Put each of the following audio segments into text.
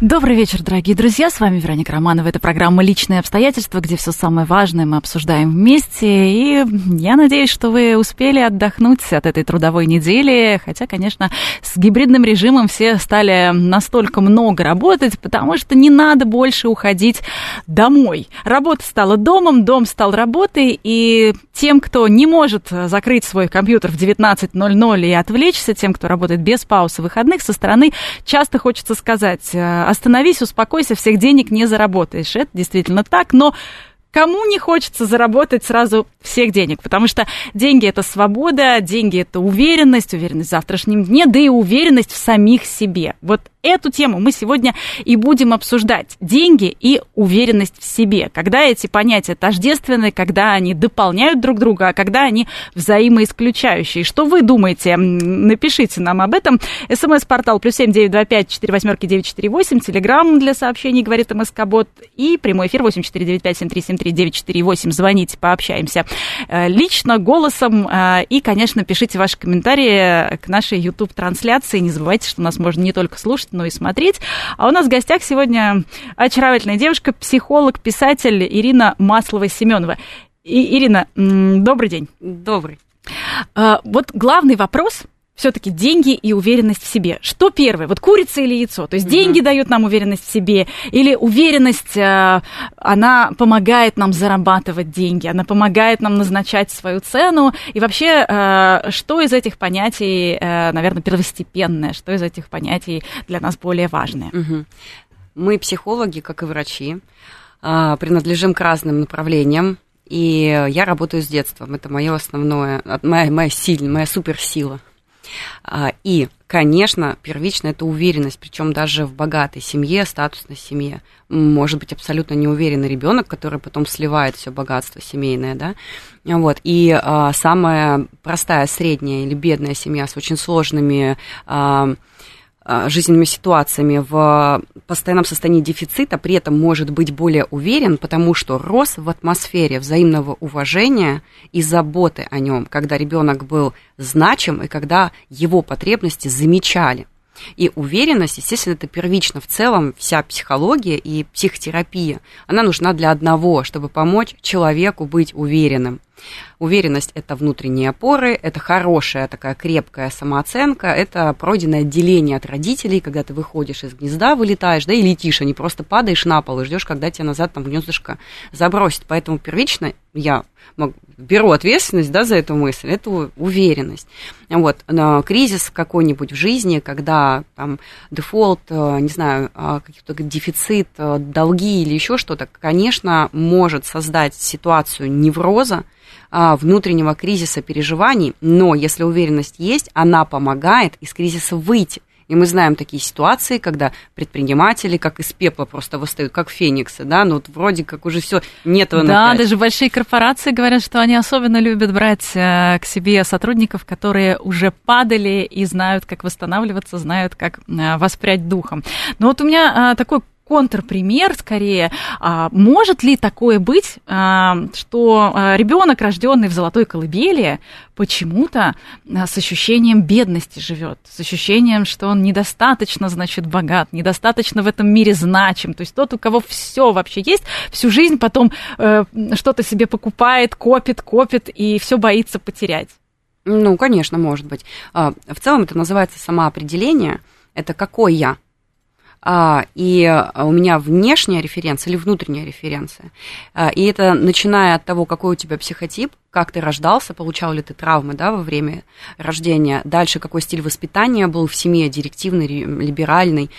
Добрый вечер, дорогие друзья. С вами Вероника Романова. Это программа «Личные обстоятельства», где все самое важное мы обсуждаем вместе. И я надеюсь, что вы успели отдохнуть от этой трудовой недели. Хотя, конечно, с гибридным режимом все стали настолько много работать, потому что не надо больше уходить домой. Работа стала домом, дом стал работой. И тем, кто не может закрыть свой компьютер в 19.00 и отвлечься, тем, кто работает без паузы выходных, со стороны часто хочется сказать остановись, успокойся, всех денег не заработаешь. Это действительно так, но Кому не хочется заработать сразу всех денег? Потому что деньги это свобода, деньги это уверенность, уверенность в завтрашнем дне, да и уверенность в самих себе. Вот эту тему мы сегодня и будем обсуждать. Деньги и уверенность в себе. Когда эти понятия тождественны, когда они дополняют друг друга, а когда они взаимоисключающие. Что вы думаете? Напишите нам об этом. СМС-портал плюс семь девять два пять четыре восьмерки девять четыре восемь. Телеграмм для сообщений, говорит МСК-бот. И прямой эфир восемь четыре девять пять семь три семь три девять четыре восемь. Звоните, пообщаемся э, лично, голосом. Э, и, конечно, пишите ваши комментарии к нашей YouTube-трансляции. Не забывайте, что нас можно не только слушать, но и смотреть. А у нас в гостях сегодня очаровательная девушка, психолог, писатель Ирина Маслова-Семенова. И, Ирина, добрый день. Добрый. А, вот главный вопрос все-таки деньги и уверенность в себе. Что первое? Вот курица или яйцо? То есть угу. деньги дают нам уверенность в себе, или уверенность, э, она помогает нам зарабатывать деньги, она помогает нам назначать свою цену. И вообще, э, что из этих понятий, э, наверное, первостепенное, что из этих понятий для нас более важное? Угу. Мы психологи, как и врачи, принадлежим к разным направлениям. И я работаю с детством. Это мое основное, моя, моя сильная, моя суперсила. А, и, конечно, первично это уверенность, причем даже в богатой семье, статусной семье. Может быть абсолютно неуверенный ребенок, который потом сливает все богатство семейное, да. Вот. И а, самая простая средняя или бедная семья с очень сложными а, жизненными ситуациями в постоянном состоянии дефицита, при этом может быть более уверен, потому что рос в атмосфере взаимного уважения и заботы о нем, когда ребенок был значим и когда его потребности замечали. И уверенность, естественно, это первично в целом вся психология и психотерапия. Она нужна для одного, чтобы помочь человеку быть уверенным. Уверенность – это внутренние опоры, это хорошая такая крепкая самооценка, это пройденное отделение от родителей, когда ты выходишь из гнезда, вылетаешь, да, и летишь, а не просто падаешь на пол и ждешь, когда тебя назад там гнездышко забросит. Поэтому первично я беру ответственность да, за эту мысль, это уверенность. Вот, но кризис какой-нибудь в жизни, когда там дефолт, э, не знаю, а, какой-то дефицит, э, долги или еще что-то, конечно, может создать ситуацию невроза, внутреннего кризиса переживаний, но если уверенность есть, она помогает из кризиса выйти. И мы знаем такие ситуации, когда предприниматели как из пепла просто восстают, как фениксы, да, ну вот вроде как уже все нет Да, даже большие корпорации говорят, что они особенно любят брать э, к себе сотрудников, которые уже падали и знают, как восстанавливаться, знают, как э, воспрять духом. Но вот у меня э, такой контрпример скорее. А, может ли такое быть, а, что а, ребенок, рожденный в золотой колыбели, почему-то с ощущением бедности живет, с ощущением, что он недостаточно, значит, богат, недостаточно в этом мире значим. То есть тот, у кого все вообще есть, всю жизнь потом э, что-то себе покупает, копит, копит и все боится потерять. Ну, конечно, может быть. В целом это называется самоопределение. Это какой я, а, и а, у меня внешняя референция или внутренняя референция. А, и это начиная от того, какой у тебя психотип, как ты рождался, получал ли ты травмы да, во время рождения, дальше какой стиль воспитания был в семье, директивный, либеральный,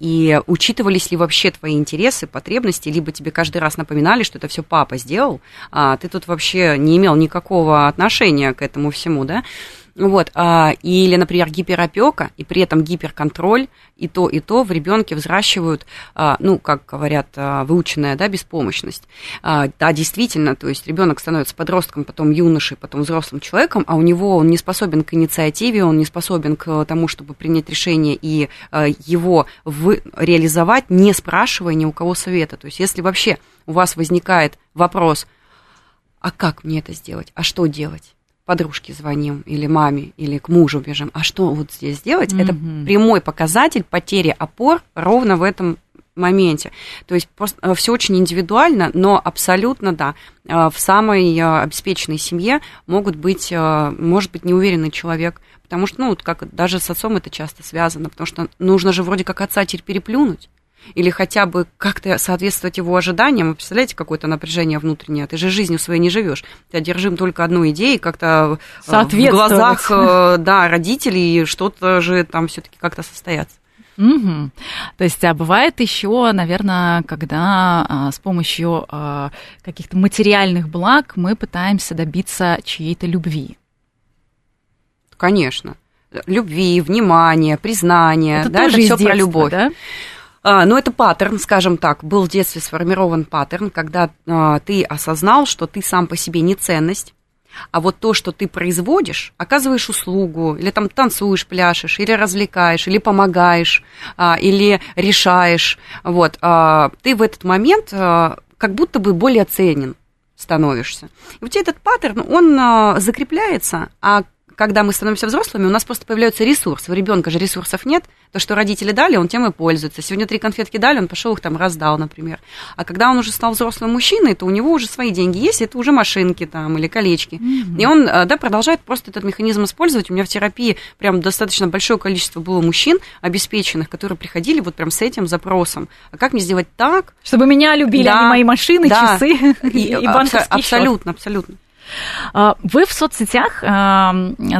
и учитывались ли вообще твои интересы, потребности, либо тебе каждый раз напоминали, что это все папа сделал, а ты тут вообще не имел никакого отношения к этому всему, да, Вот, а, или, например, гиперопека, и при этом гиперконтроль, и то, и то в ребенке взращивают, а, ну, как говорят, а, выученная, да, беспомощность. А, да, действительно, то есть ребенок становится подростком, потом юношей, потом взрослым человеком, а у него он не способен к инициативе, он не способен к тому, чтобы принять решение и а, его в, реализовать, не спрашивая ни у кого совета. То есть если вообще у вас возникает вопрос, а как мне это сделать, а что делать? Подружке звоним, или маме, или к мужу бежим, а что вот здесь делать, mm-hmm. это прямой показатель потери опор ровно в этом моменте. То есть э, все очень индивидуально, но абсолютно да. Э, в самой э, обеспеченной семье могут быть, может быть неуверенный человек, потому что, ну, вот как даже с отцом это часто связано, потому что нужно же вроде как отца теперь переплюнуть или хотя бы как-то соответствовать его ожиданиям. Вы представляете, какое-то напряжение внутреннее? Ты же жизнью своей не живешь. Ты одержим только одной идеей, как-то э, в глазах э, да, родителей что-то же там все-таки как-то состояться. Угу. То есть, а бывает еще, наверное, когда а, с помощью а, каких-то материальных благ мы пытаемся добиться чьей-то любви. Конечно. Любви, внимания, признания. Это да, тоже это все про любовь. Да? А, ну, это паттерн, скажем так, был в детстве сформирован паттерн, когда а, ты осознал, что ты сам по себе не ценность, а вот то, что ты производишь, оказываешь услугу, или там танцуешь, пляшешь, или развлекаешь, или помогаешь, а, или решаешь, вот, ты в этот момент как будто бы более ценен становишься. И вот этот паттерн, он закрепляется, а когда мы становимся взрослыми, у нас просто появляются ресурсы. У ребенка же ресурсов нет. То, что родители дали, он тем и пользуется. Сегодня три конфетки дали, он пошел их там раздал, например. А когда он уже стал взрослым мужчиной, то у него уже свои деньги есть, это уже машинки там или колечки. Mm-hmm. И он, э, да, продолжает просто этот механизм использовать. У меня в терапии прям достаточно большое количество было мужчин обеспеченных, которые приходили вот прям с этим запросом. А как мне сделать так? Чтобы меня любили, да, а не мои машины, да, часы и, и банковский Абсолютно, абсолютно. А, вы в соцсетях а,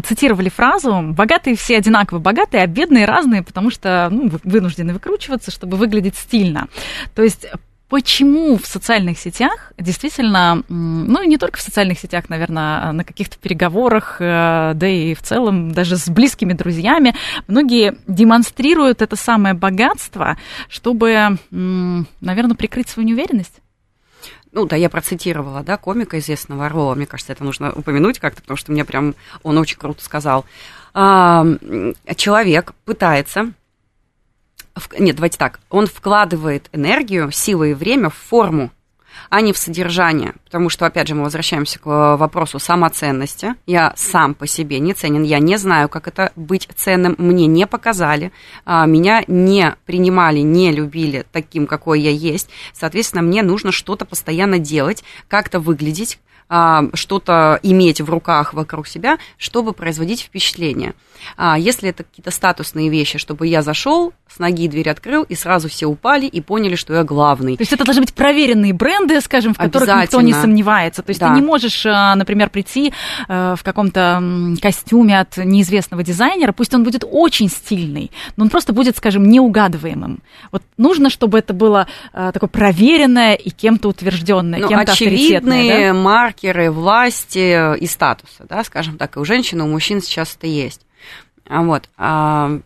цитировали фразу «богатые все одинаково богатые, а бедные разные, потому что ну, вынуждены выкручиваться, чтобы выглядеть стильно». То есть почему в социальных сетях действительно, ну и не только в социальных сетях, наверное, на каких-то переговорах, э, да и в целом даже с близкими друзьями, многие демонстрируют это самое богатство, чтобы, наверное, прикрыть свою неуверенность? Ну да, я процитировала, да, комика известного Орлова, мне кажется, это нужно упомянуть как-то, потому что мне прям он очень круто сказал. А, человек пытается, нет, давайте так, он вкладывает энергию, силы и время в форму, а не в содержание. Потому что, опять же, мы возвращаемся к вопросу самоценности. Я сам по себе не ценен, я не знаю, как это быть ценным, мне не показали, а, меня не принимали, не любили таким, какой я есть. Соответственно, мне нужно что-то постоянно делать, как-то выглядеть, что-то иметь в руках вокруг себя, чтобы производить впечатление. А если это какие-то статусные вещи, чтобы я зашел, с ноги дверь открыл, и сразу все упали и поняли, что я главный. То есть это должны быть проверенные бренды, скажем, в которых никто не сомневается. То есть да. ты не можешь, а, например, прийти а, в каком-то костюме от неизвестного дизайнера, пусть он будет очень стильный, но он просто будет, скажем, неугадываемым. Вот нужно, чтобы это было а, такое проверенное и кем-то утвержденное, ну, кем-то очевидные да? Маркеры власти и статуса, да, скажем так, и у женщин, и у мужчин сейчас это есть. Вот. А,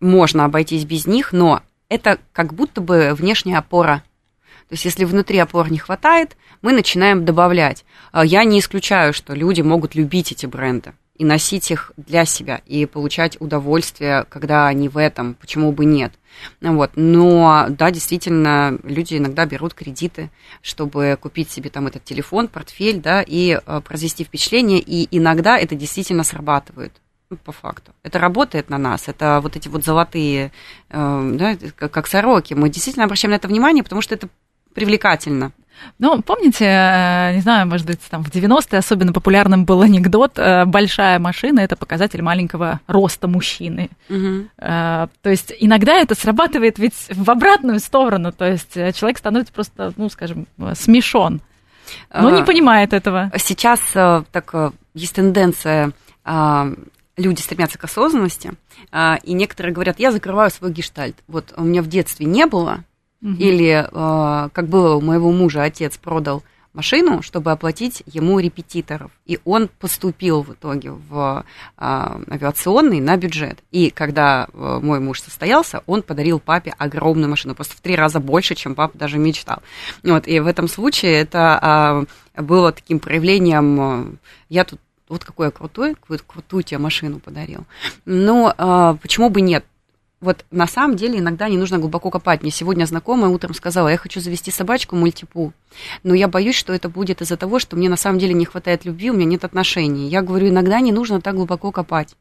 можно обойтись без них, но это как будто бы внешняя опора. То есть, если внутри опор не хватает, мы начинаем добавлять. А, я не исключаю, что люди могут любить эти бренды и носить их для себя, и получать удовольствие, когда они в этом, почему бы нет. Вот. Но, да, действительно, люди иногда берут кредиты, чтобы купить себе там этот телефон, портфель, да, и а, произвести впечатление, и иногда это действительно срабатывает. Ну, по факту. Это работает на нас, это вот эти вот золотые, э, да, как сороки. Мы действительно обращаем на это внимание, потому что это привлекательно. Ну, помните, э, не знаю, может быть, там в 90-е особенно популярным был анекдот э, «большая машина – это показатель маленького роста мужчины». Угу. То есть иногда это срабатывает ведь в обратную сторону, то есть человек становится просто, ну, скажем, смешон, но не понимает этого. Сейчас так есть тенденция а, люди стремятся к осознанности, а, и некоторые говорят, я закрываю свой гештальт. Вот у меня в детстве не было, или, а, как было у моего мужа, отец продал машину, чтобы оплатить ему репетиторов. И он поступил в итоге в а, авиационный на бюджет. И когда а, мой муж состоялся, он подарил папе огромную машину, просто в три раза больше, чем папа даже мечтал. Вот, и в этом случае это а, было таким проявлением, а, я тут вот какой я крутой, какую крутую тебе машину подарил. Но а, почему бы нет? Вот на самом деле иногда не нужно глубоко копать. Мне сегодня знакомая утром сказала, я хочу завести собачку мультипу, но я боюсь, что это будет из-за того, что мне на самом деле не хватает любви, у меня нет отношений. Я говорю, иногда не нужно так глубоко копать.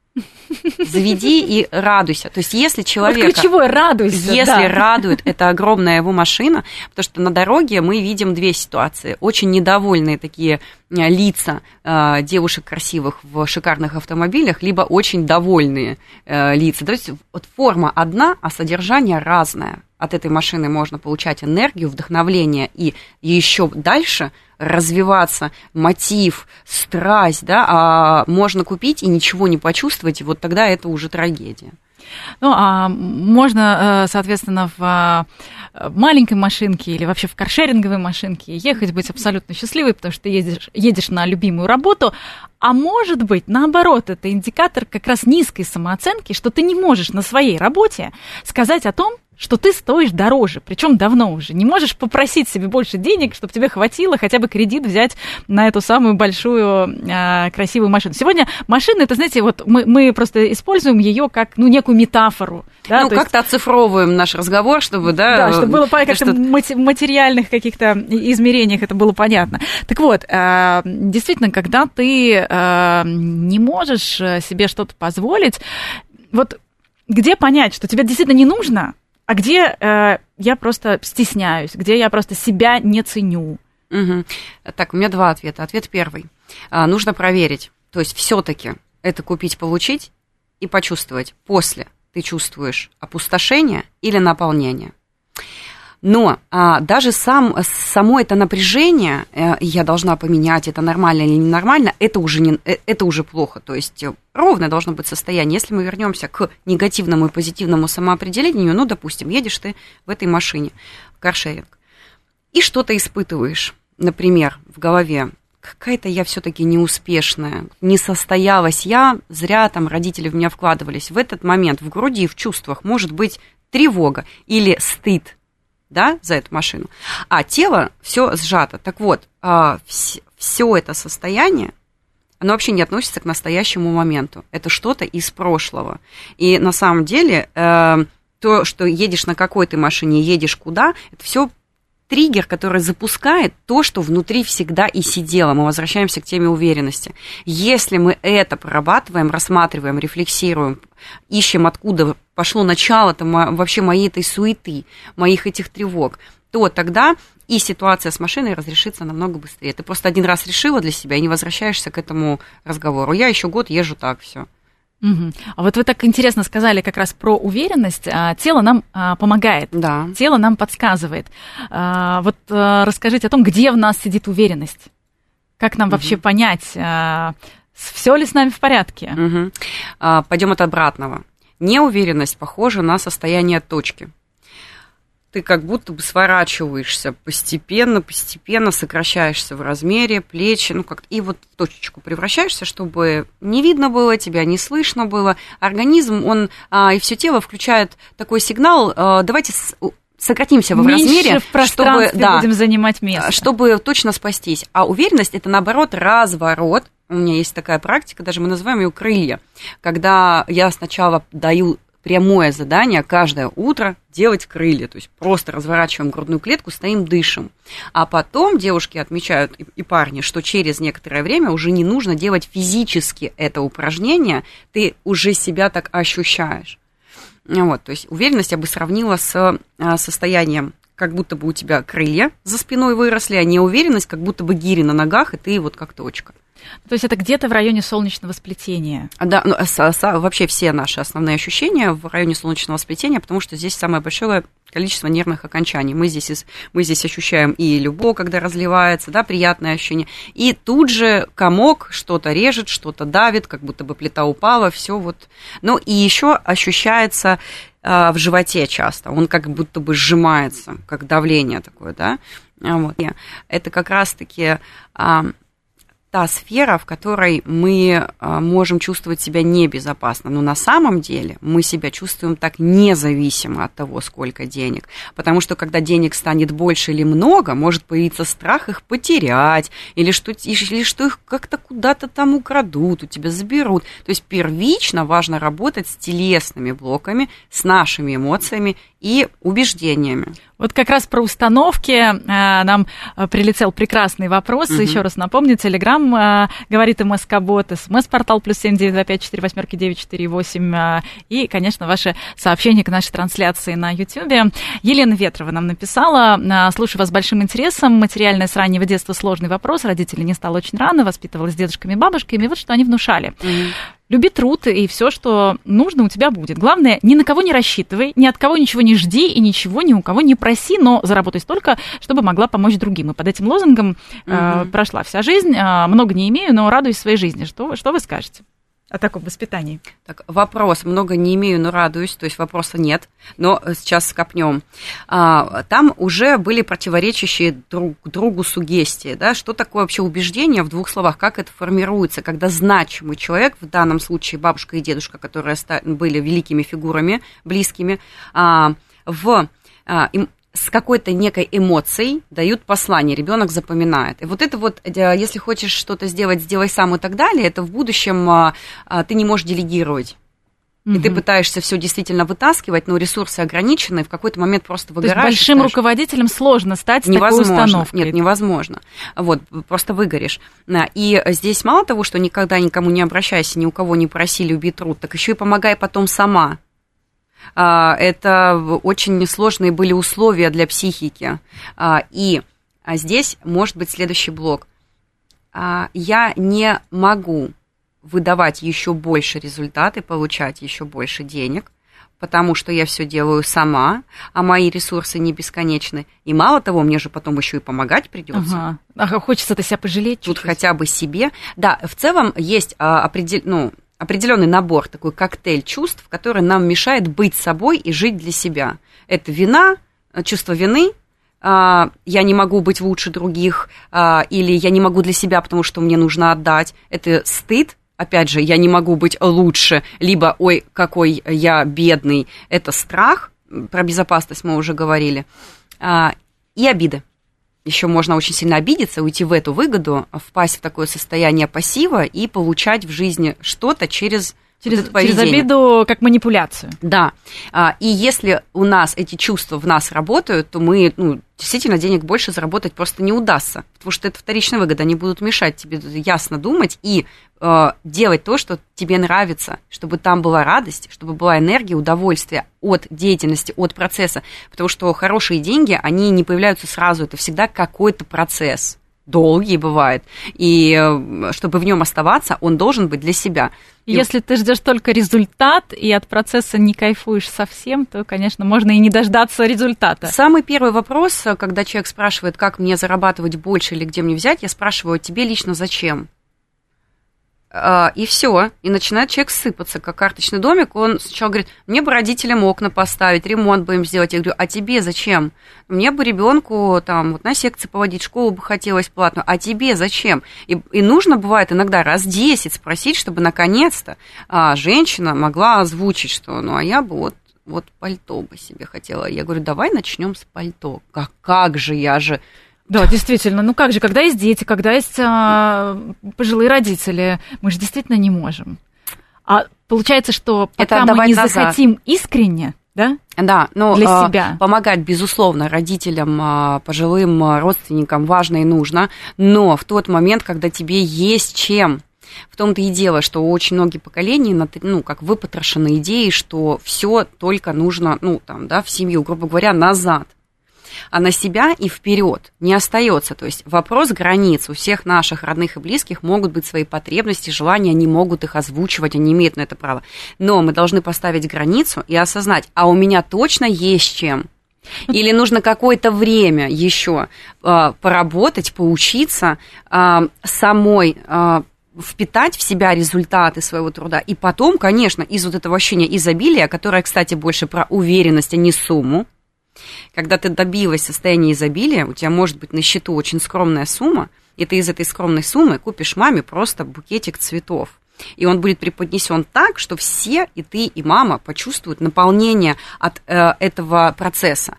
Заведи и радуйся. То есть, если человек... Вот ключевое, радуйся. Если да. радует, это огромная его машина, потому что на дороге мы видим две ситуации. Очень недовольные такие э, лица э, девушек красивых в шикарных автомобилях, либо очень довольные э, лица. То есть, вот форма одна, а содержание разное от этой машины можно получать энергию, вдохновление и еще дальше развиваться, мотив, страсть, да, а можно купить и ничего не почувствовать, и вот тогда это уже трагедия. Ну, а можно, э, соответственно, в э, маленькой машинке или вообще в каршеринговой машинке ехать, быть абсолютно счастливой, потому что ты едешь, едешь на любимую работу, а может быть, наоборот, это индикатор как раз низкой самооценки, что ты не можешь на своей работе сказать о том, что ты стоишь дороже, причем давно уже. Не можешь попросить себе больше денег, чтобы тебе хватило хотя бы кредит взять на эту самую большую э, красивую машину. Сегодня машина, это, знаете, вот мы, мы просто используем ее как ну, некую метафору. Да, ну, как-то есть... оцифровываем наш разговор, чтобы, да... Да, чтобы было как-то что... в материальных каких-то измерениях это было понятно. Так вот, э, действительно, когда ты э, не можешь себе что-то позволить, вот где понять, что тебе действительно не нужно, а где э, я просто стесняюсь, где я просто себя не ценю. Угу. Так, у меня два ответа. Ответ первый. А, нужно проверить. То есть все-таки это купить, получить и почувствовать. После ты чувствуешь опустошение или наполнение. Но а, даже сам, само это напряжение, э, я должна поменять, это нормально или ненормально, это уже, не, э, это уже плохо. То есть э, ровное должно быть состояние. Если мы вернемся к негативному и позитивному самоопределению, ну, допустим, едешь ты в этой машине, каршеринг, и что-то испытываешь, например, в голове, какая-то я все-таки неуспешная, не состоялась я, зря там родители в меня вкладывались. В этот момент в груди, в чувствах может быть тревога или стыд, да, за эту машину, а тело все сжато. Так вот, а, все это состояние, оно вообще не относится к настоящему моменту. Это что-то из прошлого. И на самом деле э, то, что едешь на какой то машине, едешь куда, это все триггер, который запускает то, что внутри всегда и сидело. Мы возвращаемся к теме уверенности. Если мы это прорабатываем, рассматриваем, рефлексируем, ищем, откуда пошло начало -то вообще моей этой суеты, моих этих тревог, то тогда и ситуация с машиной разрешится намного быстрее. Ты просто один раз решила для себя и не возвращаешься к этому разговору. Я еще год езжу так, все. Угу. А вот вы так интересно сказали как раз про уверенность. А, тело нам а, помогает, да. тело нам подсказывает. А, вот расскажите о том, где в нас сидит уверенность. Как нам угу. вообще понять, все ли с нами в порядке? Угу. Пойдем от обратного. Неуверенность похожа на состояние точки ты как будто бы сворачиваешься постепенно, постепенно сокращаешься в размере, плечи, ну как и вот в точечку превращаешься, чтобы не видно было тебя, не слышно было. Организм, он а, и все тело включает такой сигнал, а, давайте с, сократимся в Меньше размере, в чтобы, да, будем занимать место. чтобы точно спастись. А уверенность это наоборот разворот. У меня есть такая практика, даже мы называем ее крылья, когда я сначала даю прямое задание каждое утро делать крылья, то есть просто разворачиваем грудную клетку, стоим, дышим. А потом девушки отмечают и, парни, что через некоторое время уже не нужно делать физически это упражнение, ты уже себя так ощущаешь. Вот, то есть уверенность я бы сравнила с а, состоянием как будто бы у тебя крылья за спиной выросли, а неуверенность, как будто бы гири на ногах, и ты вот как точка. То есть это где-то в районе солнечного сплетения? Да, ну, со, со, вообще все наши основные ощущения в районе солнечного сплетения, потому что здесь самое большое количество нервных окончаний. Мы здесь, мы здесь ощущаем и любовь, когда разливается, да, приятное ощущение. И тут же комок что-то режет, что-то давит, как будто бы плита упала, все вот. Ну и еще ощущается а, в животе часто, он как будто бы сжимается, как давление такое, да. Вот. Это как раз-таки а, та сфера, в которой мы а, можем чувствовать себя небезопасно. Но на самом деле мы себя чувствуем так независимо от того, сколько денег. Потому что когда денег станет больше или много, может появиться страх их потерять, или что, или что их как-то куда-то там украдут, у тебя заберут. То есть первично важно работать с телесными блоками, с нашими эмоциями и убеждениями. Вот как раз про установки э, нам э, прилетел прекрасный вопрос. Угу. Еще раз напомню, Телеграм э, говорит МСК-бот, СМС-портал плюс семь девять два пять четыре восьмерки девять четыре восемь и, конечно, ваши сообщения к нашей трансляции на Ютьюбе. Елена Ветрова нам написала, слушаю вас с большим интересом, материальное с раннего детства сложный вопрос, родители не стало очень рано, воспитывалась с дедушками и бабушками, и вот что они внушали. Угу. Люби труд, и все, что нужно, у тебя будет. Главное, ни на кого не рассчитывай, ни от кого ничего не жди и ничего ни у кого не проси, но заработай столько, чтобы могла помочь другим. И под этим лозунгом угу. э, прошла вся жизнь. Э, много не имею, но радуюсь своей жизни. Что, что вы скажете? О таком воспитании? Так, вопрос. Много не имею, но радуюсь. То есть вопроса нет. Но сейчас скопнем. А, там уже были противоречащие друг другу сугестии. Да? Что такое вообще убеждение в двух словах? Как это формируется? Когда значимый человек, в данном случае бабушка и дедушка, которые были великими фигурами, близкими, а, в а, с какой-то некой эмоцией дают послание, ребенок запоминает. И вот это вот, э, если хочешь что-то сделать, сделай сам и так далее, это в будущем а, а, ты не можешь делегировать. И ты пытаешься все действительно вытаскивать, но ресурсы ограничены, и в какой-то момент просто выгораешь. То есть большим скажешь, руководителем сложно стать невозможно, с такой установкой. Нет, невозможно. Вот, просто выгоришь. И здесь мало того, что никогда никому не обращайся, ни у кого не проси, люби труд, так еще и помогай потом сама. А, это очень сложные были условия для психики. А, и здесь может быть следующий блок. А, я не могу выдавать еще больше результаты, получать еще больше денег, потому что я все делаю сама, а мои ресурсы не бесконечны. И мало того, мне же потом еще и помогать придется. Ага. ага хочется-то себя пожалеть. Тут чуть-чуть. хотя бы себе. Да, в целом есть определ... ну, определенный набор, такой коктейль чувств, который нам мешает быть собой и жить для себя. Это вина, чувство вины, а, я не могу быть лучше других, а, или я не могу для себя, потому что мне нужно отдать. Это стыд, опять же, я не могу быть лучше, либо, ой, какой я бедный, это страх, про безопасность мы уже говорили, а, и обиды еще можно очень сильно обидеться, уйти в эту выгоду, впасть в такое состояние пассива и получать в жизни что-то через Через, через обиду как манипуляцию. Да. А, и если у нас эти чувства в нас работают, то мы ну, действительно денег больше заработать просто не удастся, потому что это вторичная выгода, они будут мешать тебе ясно думать и э, делать то, что тебе нравится, чтобы там была радость, чтобы была энергия, удовольствие от деятельности, от процесса, потому что хорошие деньги, они не появляются сразу, это всегда какой-то процесс долгий бывает, и э, чтобы в нем оставаться, он должен быть для себя. Если ты ждешь только результат и от процесса не кайфуешь совсем, то, конечно, можно и не дождаться результата. Самый первый вопрос, когда человек спрашивает, как мне зарабатывать больше или где мне взять, я спрашиваю, тебе лично зачем? А, и все, и начинает человек сыпаться, как карточный домик. Он сначала говорит, мне бы родителям окна поставить, ремонт бы им сделать. Я говорю, а тебе зачем? Мне бы ребенку там вот на секции поводить, школу бы хотелось платную, а тебе зачем? И, и нужно бывает иногда раз 10 спросить, чтобы наконец-то а, женщина могла озвучить, что ну а я бы вот вот пальто бы себе хотела. Я говорю, давай начнем с пальто. Как, как же, я же да, действительно. Ну как же, когда есть дети, когда есть а, пожилые родители, мы же действительно не можем. А получается, что пока Это мы не назад. захотим искренне, да? Да, но для а, себя. помогать, безусловно, родителям, а, пожилым родственникам важно и нужно, но в тот момент, когда тебе есть чем в том-то и дело, что очень многие поколения, ну, как выпотрошены идеей, что все только нужно, ну, там, да, в семью, грубо говоря, назад а на себя и вперед не остается. То есть вопрос границ у всех наших родных и близких могут быть свои потребности, желания, они могут их озвучивать, они имеют на это право. Но мы должны поставить границу и осознать, а у меня точно есть чем. Или нужно какое-то время еще э, поработать, поучиться э, самой э, впитать в себя результаты своего труда. И потом, конечно, из вот этого ощущения изобилия, которое, кстати, больше про уверенность, а не сумму, когда ты добилась состояния изобилия, у тебя может быть на счету очень скромная сумма, и ты из этой скромной суммы купишь маме просто букетик цветов. И он будет преподнесен так, что все, и ты, и мама, почувствуют наполнение от э, этого процесса.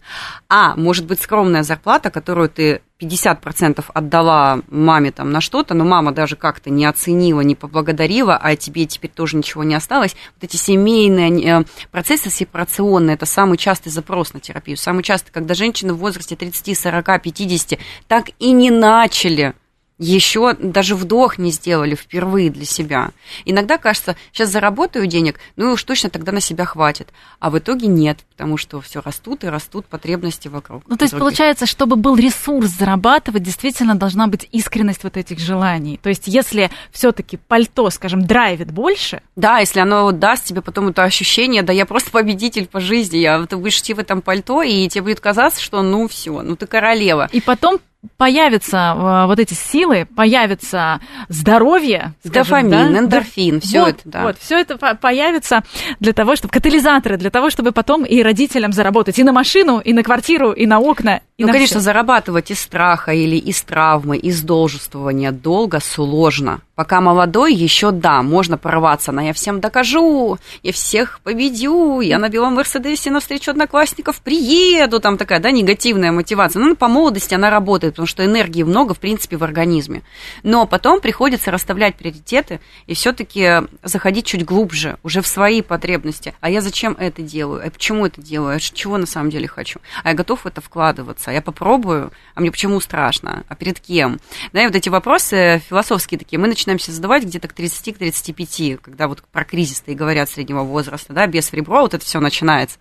А может быть скромная зарплата, которую ты 50% отдала маме там на что-то, но мама даже как-то не оценила, не поблагодарила, а тебе теперь тоже ничего не осталось. Вот эти семейные э, процессы сепарационные, это самый частый запрос на терапию. Самый частый, когда женщины в возрасте 30, 40, 50 так и не начали еще даже вдох не сделали впервые для себя. Иногда кажется, сейчас заработаю денег, ну и уж точно тогда на себя хватит. А в итоге нет, потому что все растут и растут потребности вокруг. Ну, то есть получается, чтобы был ресурс зарабатывать, действительно должна быть искренность вот этих желаний. То есть если все-таки пальто, скажем, драйвит больше. Да, если оно даст тебе потом это ощущение, да я просто победитель по жизни, я, ты будешь идти в этом пальто, и тебе будет казаться, что ну все, ну ты королева. И потом появятся э, вот эти силы, появится здоровье, скажем, дофамин, да? эндорфин, все вот, это, да. Вот, все это появится для того, чтобы катализаторы, для того, чтобы потом и родителям заработать и на машину, и на квартиру, и на окна. И ну, конечно, всё. зарабатывать из страха или из травмы, из должествования долго сложно. Пока молодой, еще да, можно порваться на «я всем докажу», «я всех победю», «я на белом Мерседесе на встречу одноклассников приеду», там такая, да, негативная мотивация. Ну, по молодости она работает, потому что энергии много, в принципе, в организме. Но потом приходится расставлять приоритеты и все-таки заходить чуть глубже, уже в свои потребности. А я зачем это делаю? А почему это делаю? А чего на самом деле хочу? А я готов в это вкладываться? А я попробую? А мне почему страшно? А перед кем? Да, и вот эти вопросы философские такие мы начинаем себе задавать где-то к 30-35, когда вот про кризис-то и говорят среднего возраста, да, без ребро вот это все начинается.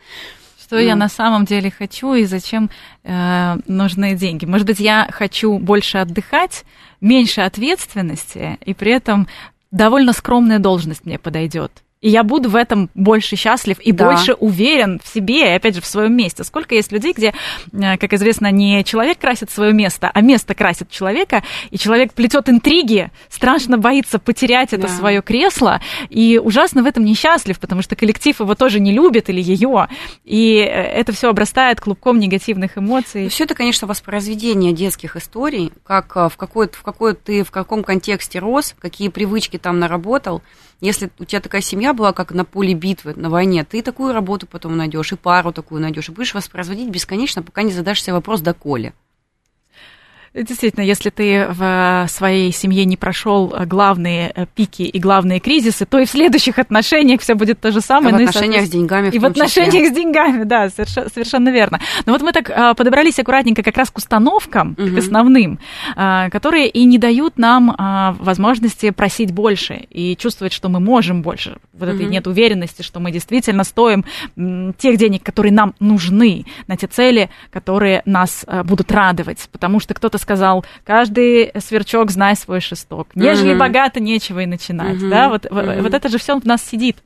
Что mm. я на самом деле хочу и зачем э, нужны деньги? Может быть, я хочу больше отдыхать, меньше ответственности, и при этом довольно скромная должность мне подойдет и я буду в этом больше счастлив и да. больше уверен в себе, и опять же в своем месте. Сколько есть людей, где, э, как известно, не человек красит свое место, а место красит человека, и человек плетет интриги, страшно боится потерять это да. свое кресло, и ужасно в этом несчастлив, потому что коллектив его тоже не любит или ее, и э, это все обрастает клубком негативных эмоций. Ну, все это, конечно, воспроизведение детских историй, как э, в какой, в какой ты в каком контексте рос, какие привычки там наработал. Если у тебя такая семья была, как на поле битвы, на войне, ты такую работу потом найдешь, и пару такую найдешь, и будешь воспроизводить бесконечно, пока не задашь себе вопрос доколе. Действительно, если ты в своей семье не прошел главные э, пики и главные кризисы, то и в следующих отношениях все будет то же самое. А в ну отношениях и, с деньгами. И в отношениях числе. с деньгами, да, совершенно, совершенно верно. Но вот мы так а, подобрались аккуратненько как раз к установкам, угу. к основным, а, которые и не дают нам возможности просить больше и чувствовать, что мы можем больше. Вот угу. этой нет уверенности, что мы действительно стоим тех денег, которые нам нужны, на те цели, которые нас будут радовать. Потому что кто-то сказал, каждый сверчок знай свой шесток. Нежели mm-hmm. богато, нечего и начинать. Mm-hmm. Да? Вот, mm-hmm. вот это же все в нас сидит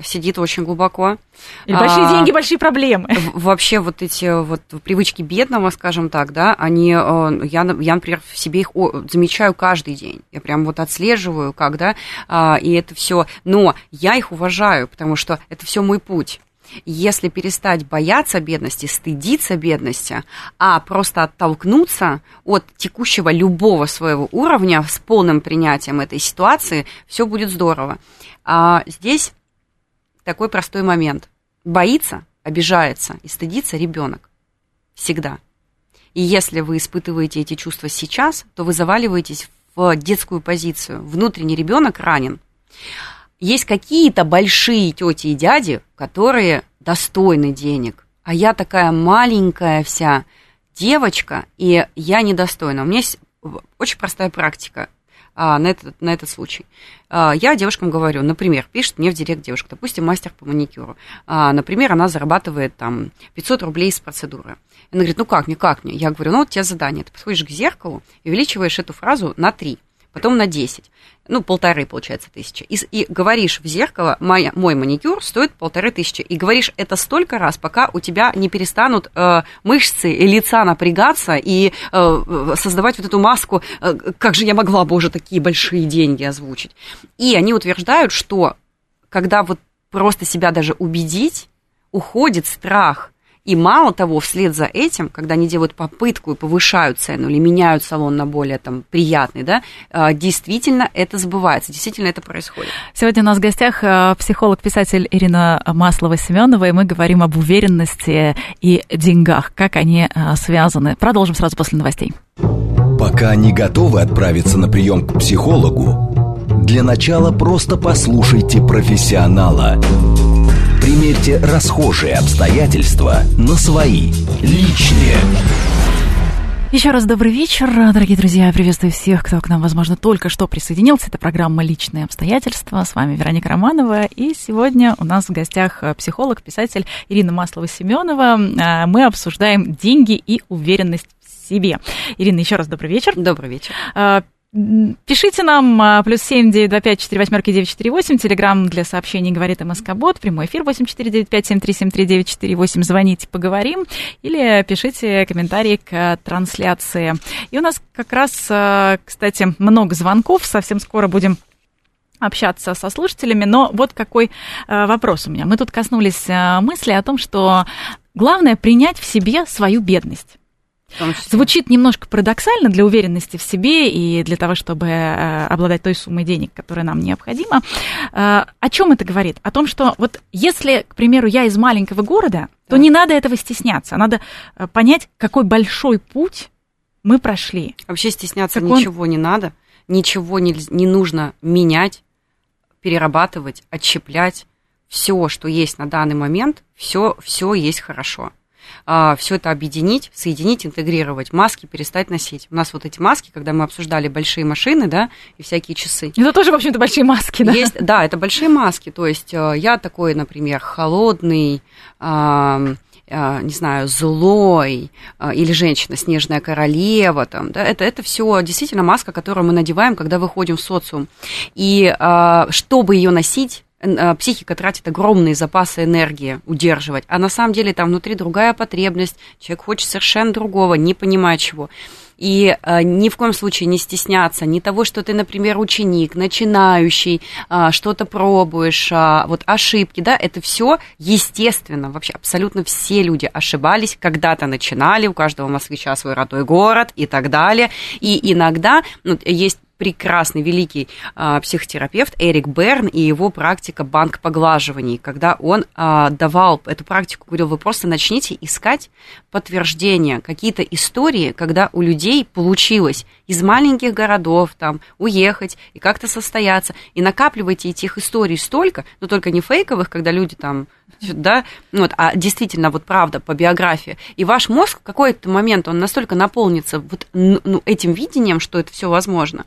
сидит очень глубоко. И большие а, деньги, большие проблемы. Вообще вот эти вот привычки бедного, скажем так, да, они, э, я, я например, в себе их замечаю каждый день. Я прям вот отслеживаю, как, да, а, и это все. Но я их уважаю, потому что это все мой путь. Если перестать бояться бедности, стыдиться бедности, а просто оттолкнуться от текущего любого своего уровня с полным принятием этой ситуации, все будет здорово. А здесь такой простой момент. Боится, обижается и стыдится ребенок. Всегда. И если вы испытываете эти чувства сейчас, то вы заваливаетесь в детскую позицию. Внутренний ребенок ранен есть какие-то большие тети и дяди, которые достойны денег, а я такая маленькая вся девочка, и я недостойна. У меня есть очень простая практика а, на, этот, на этот случай. А, я девушкам говорю, например, пишет мне в директ девушка, допустим, мастер по маникюру. А, например, она зарабатывает там 500 рублей с процедуры. Она говорит, ну как мне, как мне? Я говорю, ну вот у тебя задание, ты подходишь к зеркалу и увеличиваешь эту фразу на 3 потом на 10 ну, полторы, получается, тысячи, и, и говоришь в зеркало, мой, мой маникюр стоит полторы тысячи, и говоришь это столько раз, пока у тебя не перестанут э, мышцы и лица напрягаться и э, создавать вот эту маску, э, как же я могла, боже, такие большие деньги озвучить. И они утверждают, что когда вот просто себя даже убедить, уходит страх и мало того, вслед за этим, когда они делают попытку и повышают цену или меняют салон на более там, приятный, да, а, действительно это сбывается, действительно это происходит. Сегодня у нас в гостях а, психолог-писатель Ирина Маслова-Семенова, и мы говорим об уверенности и деньгах, как они а, связаны. Продолжим сразу после новостей. Пока не готовы отправиться на прием к психологу, для начала просто послушайте профессионала – Примерьте расхожие обстоятельства на свои, личные. Еще раз добрый вечер, дорогие друзья. Приветствую всех, кто к нам, возможно, только что присоединился. Это программа «Личные обстоятельства». С вами Вероника Романова. И сегодня у нас в гостях психолог, писатель Ирина Маслова-Семенова. А, мы обсуждаем деньги и уверенность в себе. Ирина, еще раз добрый вечер. Добрый вечер. А, Пишите нам а, плюс семь девять два пять четыре восьмерки девять четыре восемь. Телеграмм для сообщений говорит МСК Бот. Прямой эфир восемь четыре девять пять семь три семь три девять четыре восемь. Звоните, поговорим. Или пишите комментарии к трансляции. И у нас как раз, а, кстати, много звонков. Совсем скоро будем общаться со слушателями. Но вот какой а, вопрос у меня. Мы тут коснулись мысли о том, что главное принять в себе свою бедность. Звучит немножко парадоксально для уверенности в себе и для того, чтобы э, обладать той суммой денег, которая нам необходима. Э, о чем это говорит? О том, что вот если, к примеру, я из маленького города, то не надо этого стесняться. Надо э, понять, какой большой путь мы прошли. Вообще стесняться как ничего он... не надо, ничего не, не нужно менять, перерабатывать, отщеплять. Все, что есть на данный момент, все, все есть хорошо а, все это объединить, соединить, интегрировать, маски перестать носить. У нас вот эти маски, когда мы обсуждали большие машины, да, и всякие часы. Это тоже, в общем-то, большие маски, да? Есть, да, это большие маски. То есть э, я такой, например, холодный, не знаю, злой, а, или женщина, снежная королева, там, да, это, это все действительно маска, которую мы надеваем, когда выходим в социум. И а, чтобы ее носить, психика тратит огромные запасы энергии удерживать, а на самом деле там внутри другая потребность, человек хочет совершенно другого, не понимая чего. И э, ни в коем случае не стесняться ни того, что ты, например, ученик, начинающий, э, что-то пробуешь, э, вот ошибки, да, это все естественно. Вообще абсолютно все люди ошибались, когда-то начинали, у каждого москвича свой родной город и так далее. И иногда ну, есть прекрасный, великий а, психотерапевт Эрик Берн и его практика банк поглаживаний, когда он а, давал эту практику, говорил, вы просто начните искать подтверждения, какие-то истории, когда у людей получилось из маленьких городов там уехать и как-то состояться, и накапливайте этих историй столько, но только не фейковых, когда люди там да, вот, а действительно, вот правда, по биографии. И ваш мозг в какой-то момент, он настолько наполнится вот, ну, этим видением, что это все возможно,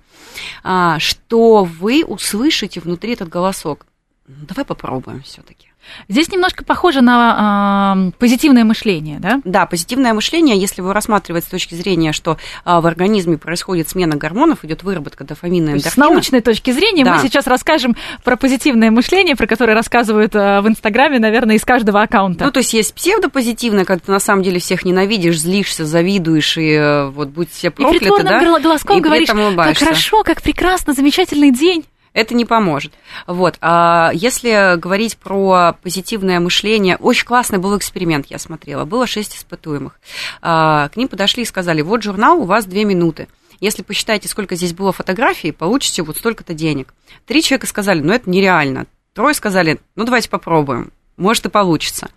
что вы услышите внутри этот голосок. Давай попробуем все-таки. Здесь немножко похоже на э, позитивное мышление, да? Да, позитивное мышление, если вы рассматриваете с точки зрения, что э, в организме происходит смена гормонов, идет выработка дофамина и эндорфина. С научной точки зрения да. мы сейчас расскажем про позитивное мышление, про которое рассказывают э, в Инстаграме, наверное, из каждого аккаунта. Ну, то есть есть псевдопозитивное, когда ты на самом деле всех ненавидишь, злишься, завидуешь, и э, вот будь все прокляты, и да? голоском и говоришь, как хорошо, как прекрасно, замечательный день это не поможет. Вот. А если говорить про позитивное мышление, очень классный был эксперимент, я смотрела. Было шесть испытуемых. А, к ним подошли и сказали, вот журнал, у вас две минуты. Если посчитаете, сколько здесь было фотографий, получите вот столько-то денег. Три человека сказали, ну это нереально. Трое сказали, ну давайте попробуем, может и получится.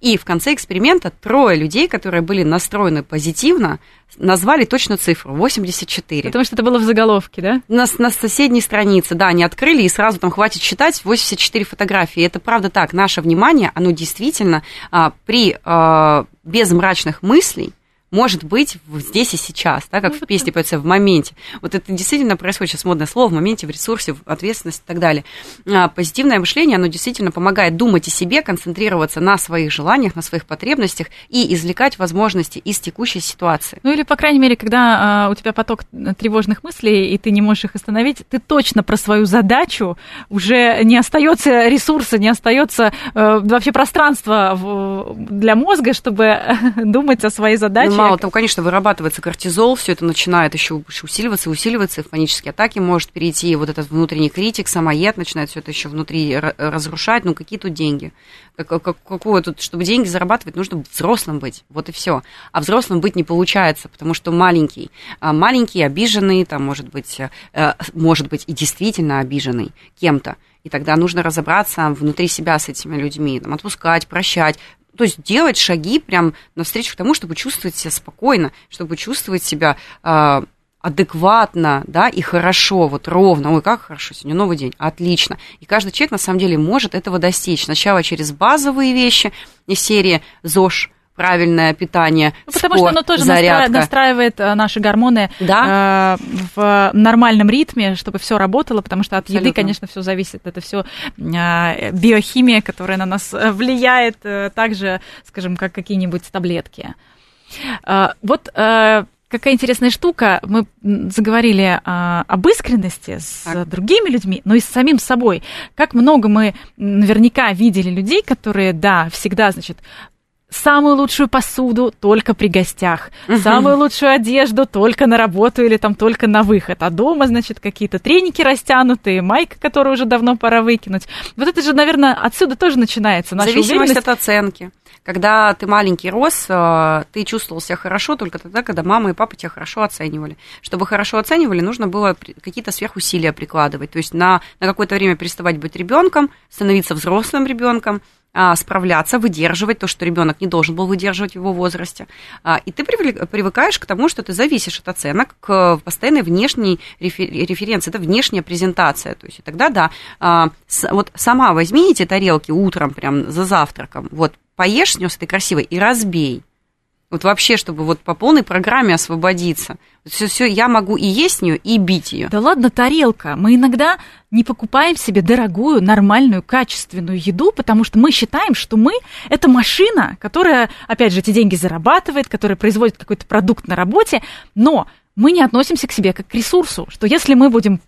И в конце эксперимента трое людей, которые были настроены позитивно, назвали точно цифру 84. Потому что это было в заголовке, да? На, на соседней странице, да, они открыли и сразу там хватит считать 84 фотографии. Это правда так. Наше внимание, оно действительно а, при а, без мрачных мыслей может быть здесь и сейчас, да, как ну, в песне поется, в моменте. Вот это действительно происходит сейчас модное слово, в моменте, в ресурсе, в ответственности и так далее. А, позитивное мышление, оно действительно помогает думать о себе, концентрироваться на своих желаниях, на своих потребностях и извлекать возможности из текущей ситуации. Ну или, по крайней мере, когда а, у тебя поток тревожных мыслей, и ты не можешь их остановить, ты точно про свою задачу уже не остается ресурса, не остается э, вообще пространства в, для мозга, чтобы думать о своей задаче. Мало того, конечно, вырабатывается кортизол, все это начинает еще усиливаться, усиливаться, в панические атаки может перейти, вот этот внутренний критик, самоед начинает все это еще внутри разрушать, ну какие тут деньги? Как, как, какого тут, чтобы деньги зарабатывать, нужно взрослым быть, вот и все. А взрослым быть не получается, потому что маленький, а маленький, обиженный, там, может быть, э, может быть и действительно обиженный кем-то, и тогда нужно разобраться внутри себя с этими людьми, там, отпускать, прощать, то есть делать шаги прям навстречу к тому, чтобы чувствовать себя спокойно, чтобы чувствовать себя э, адекватно, да, и хорошо, вот ровно. Ой, как хорошо, сегодня новый день, отлично. И каждый человек, на самом деле, может этого достичь. Сначала через базовые вещи из серии ЗОЖ, правильное питание, ну, Потому спорт, что оно тоже зарядка. настраивает э, наши гормоны да? э, в нормальном ритме, чтобы все работало, потому что от Абсолютно. еды, конечно, все зависит. Это все э, биохимия, которая на нас э, влияет э, так же, скажем, как какие-нибудь таблетки. Э, вот э, какая интересная штука. Мы заговорили а, об искренности с так. другими людьми, но и с самим собой. Как много мы наверняка видели людей, которые, да, всегда, значит, самую лучшую посуду только при гостях, угу. самую лучшую одежду только на работу или там только на выход, а дома, значит, какие-то треники растянутые, майка, которую уже давно пора выкинуть. Вот это же, наверное, отсюда тоже начинается наша Зависимость от оценки. Когда ты маленький рос, э, ты чувствовал себя хорошо только тогда, когда мама и папа тебя хорошо оценивали. Чтобы хорошо оценивали, нужно было какие-то сверхусилия прикладывать. То есть на, на какое-то время переставать быть ребенком, становиться взрослым ребенком, справляться, выдерживать то, что ребенок не должен был выдерживать в его возрасте. А, и ты привыкаешь к тому, что ты зависишь от оценок, к постоянной внешней референции, это внешняя презентация. То есть тогда, да, а, вот сама возьми эти тарелки утром, прям за завтраком, вот поешь с нее с этой красивой и разбей. Вот вообще, чтобы вот по полной программе освободиться. Все, все, я могу и есть нее, и бить ее. Да ладно, тарелка. Мы иногда не покупаем себе дорогую, нормальную, качественную еду, потому что мы считаем, что мы это машина, которая, опять же, эти деньги зарабатывает, которая производит какой-то продукт на работе, но мы не относимся к себе как к ресурсу, что если мы будем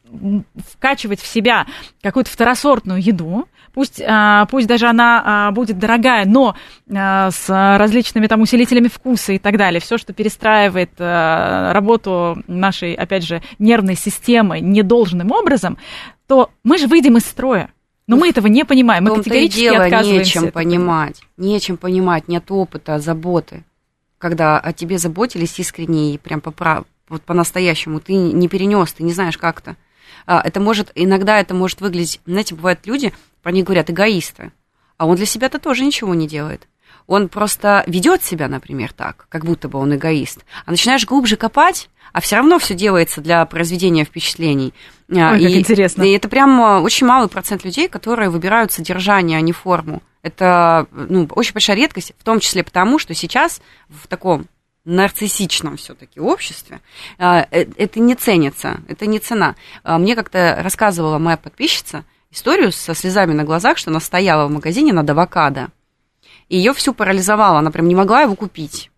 вкачивать в себя какую-то второсортную еду, пусть, а, пусть даже она а, будет дорогая, но а, с различными там усилителями вкуса и так далее, все, что перестраивает работу нашей, опять же, нервной системы недолжным образом, то мы же выйдем из строя. Но мы этого не понимаем, мы категорически дело, отказываемся. Нечем понимать, нечем понимать, нет опыта, заботы. Когда о тебе заботились искренне и прям по, вот по-настоящему, ты не перенес, ты не знаешь как-то. Это может, иногда это может выглядеть, знаете, бывают люди, про них говорят эгоисты. А он для себя-то тоже ничего не делает. Он просто ведет себя, например, так, как будто бы он эгоист. А начинаешь глубже копать, а все равно все делается для произведения впечатлений. А, Ой, и, как интересно. И это прям э, очень малый процент людей, которые выбирают содержание, а не форму. Это ну, очень большая редкость, в том числе потому, что сейчас в таком нарциссичном все-таки обществе, э, э, это не ценится, это не цена. Мне как-то рассказывала моя подписчица, историю со слезами на глазах, что она стояла в магазине над авокадо. И ее всю парализовало, она прям не могла его купить.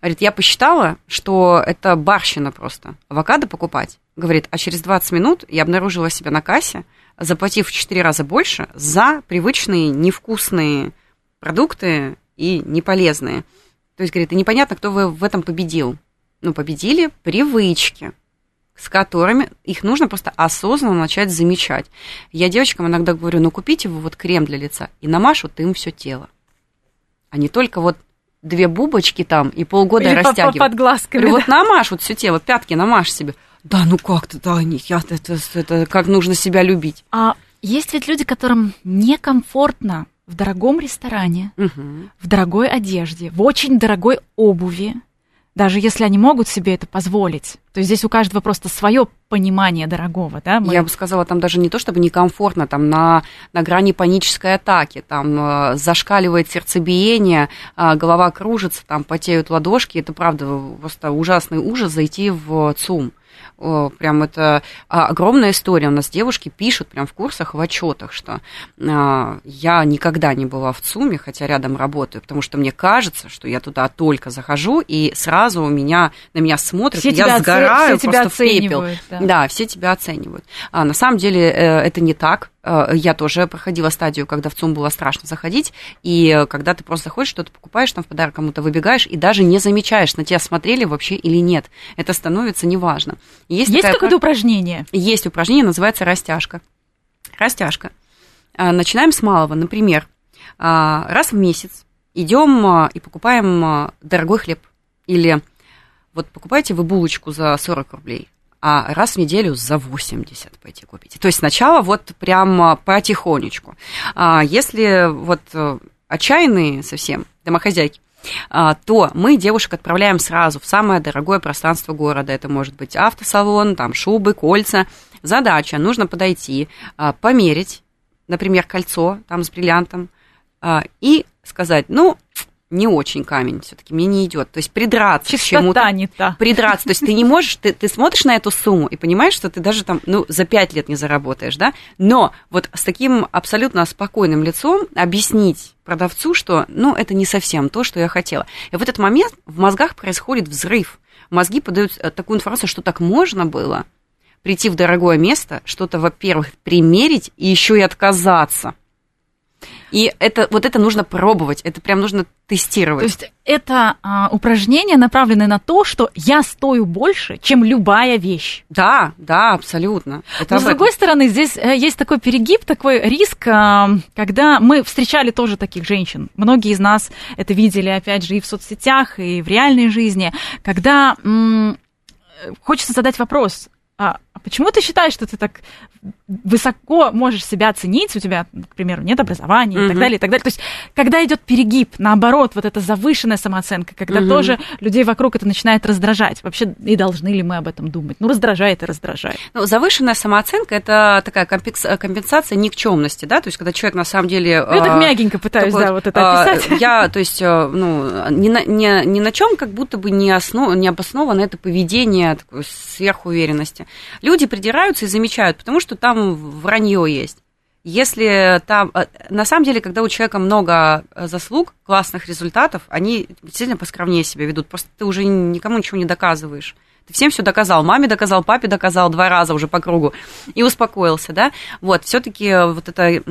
Говорит, я посчитала, что это барщина просто, авокадо покупать. Говорит, а через 20 минут я обнаружила себя на кассе, заплатив в 4 раза больше за привычные невкусные продукты и неполезные. То есть, говорит, и непонятно, кто в этом победил. Ну, победили привычки с которыми их нужно просто осознанно начать замечать. Я девочкам иногда говорю, ну купите вы вот крем для лица и намажут им все тело. А не только вот две бубочки там и полгода Или растягивать. под глазками. Говорю, вот намажь вот все тело, пятки намажь себе. Да, ну как ты, да, не, я, это, это, как нужно себя любить. А есть ведь люди, которым некомфортно в дорогом ресторане, угу. в дорогой одежде, в очень дорогой обуви, даже если они могут себе это позволить. То есть здесь у каждого просто свое понимание дорогого, да? Мы... Я бы сказала, там даже не то чтобы некомфортно, там на, на грани панической атаки, там э, зашкаливает сердцебиение, э, голова кружится, там потеют ладошки, это правда просто ужасный ужас зайти в ЦУМ прям это а, огромная история. У нас девушки пишут прям в курсах, в отчетах, что а, я никогда не была в ЦУМе, хотя рядом работаю, потому что мне кажется, что я туда только захожу, и сразу у меня, на меня смотрят, все я сгораю все просто тебя в пепел. Да. да, все тебя оценивают. А, на самом деле э, это не так. Э, я тоже проходила стадию, когда в ЦУМ было страшно заходить, и когда ты просто заходишь, что-то покупаешь, там в подарок кому-то выбегаешь, и даже не замечаешь, на тебя смотрели вообще или нет. Это становится неважно. Есть, Есть какое-то упражнение? Есть упражнение, называется растяжка. Растяжка. Э, начинаем с малого. Например, э, раз в месяц идем и покупаем дорогой хлеб. Или вот покупаете вы булочку за 40 рублей, а раз в неделю за 80 пойти купить. То есть сначала вот прям потихонечку. А если вот э, отчаянные совсем домохозяйки, а, то мы девушек отправляем сразу в самое дорогое пространство города. Это может быть автосалон, там шубы, кольца. Задача, нужно подойти, а, померить, например, кольцо там с бриллиантом, а, и сказать, ну, не очень камень все-таки, мне не идет. То есть придраться Чистота к чему-то. не та. Придраться. То есть ты не можешь, ты, ты смотришь на эту сумму и понимаешь, что ты даже там, ну, за пять лет не заработаешь, да? Но вот с таким абсолютно спокойным лицом объяснить продавцу, что, ну, это не совсем то, что я хотела. И в этот момент в мозгах происходит взрыв. Мозги подают э, такую информацию, что так можно было прийти в дорогое место, что-то, во-первых, примерить и еще и отказаться. И это, вот это нужно пробовать, это прям нужно тестировать. То есть это а, упражнение направленное на то, что я стою больше, чем любая вещь. Да, да, абсолютно. Это Но с другой стороны, здесь э, есть такой перегиб, такой риск, а, когда мы встречали тоже таких женщин. Многие из нас это видели, опять же, и в соцсетях, и в реальной жизни, когда м- хочется задать вопрос, а, а почему ты считаешь, что ты так высоко можешь себя оценить, у тебя, к примеру, нет образования uh-huh. и так далее, и так далее. То есть, когда идет перегиб, наоборот, вот эта завышенная самооценка, когда uh-huh. тоже людей вокруг это начинает раздражать. Вообще, и должны ли мы об этом думать? Ну, раздражает и раздражает. Ну, завышенная самооценка это такая компенсация никчемности, да, то есть, когда человек на самом деле. Ну, я так а, мягенько пытаюсь, такой, да, вот это описать. А, я, то есть, э, ну, ни на, ни, ни на чем как будто бы не, основ, не обосновано это поведение такой сверхуверенности. Люди придираются и замечают, потому что там вранье есть. Если там, э, на самом деле, когда у человека много э, заслуг, классных результатов, они действительно поскромнее себя ведут. Просто ты уже никому ничего не доказываешь. Ты всем все доказал, маме доказал, папе доказал два раза уже по кругу и успокоился, да? Вот, все-таки вот эта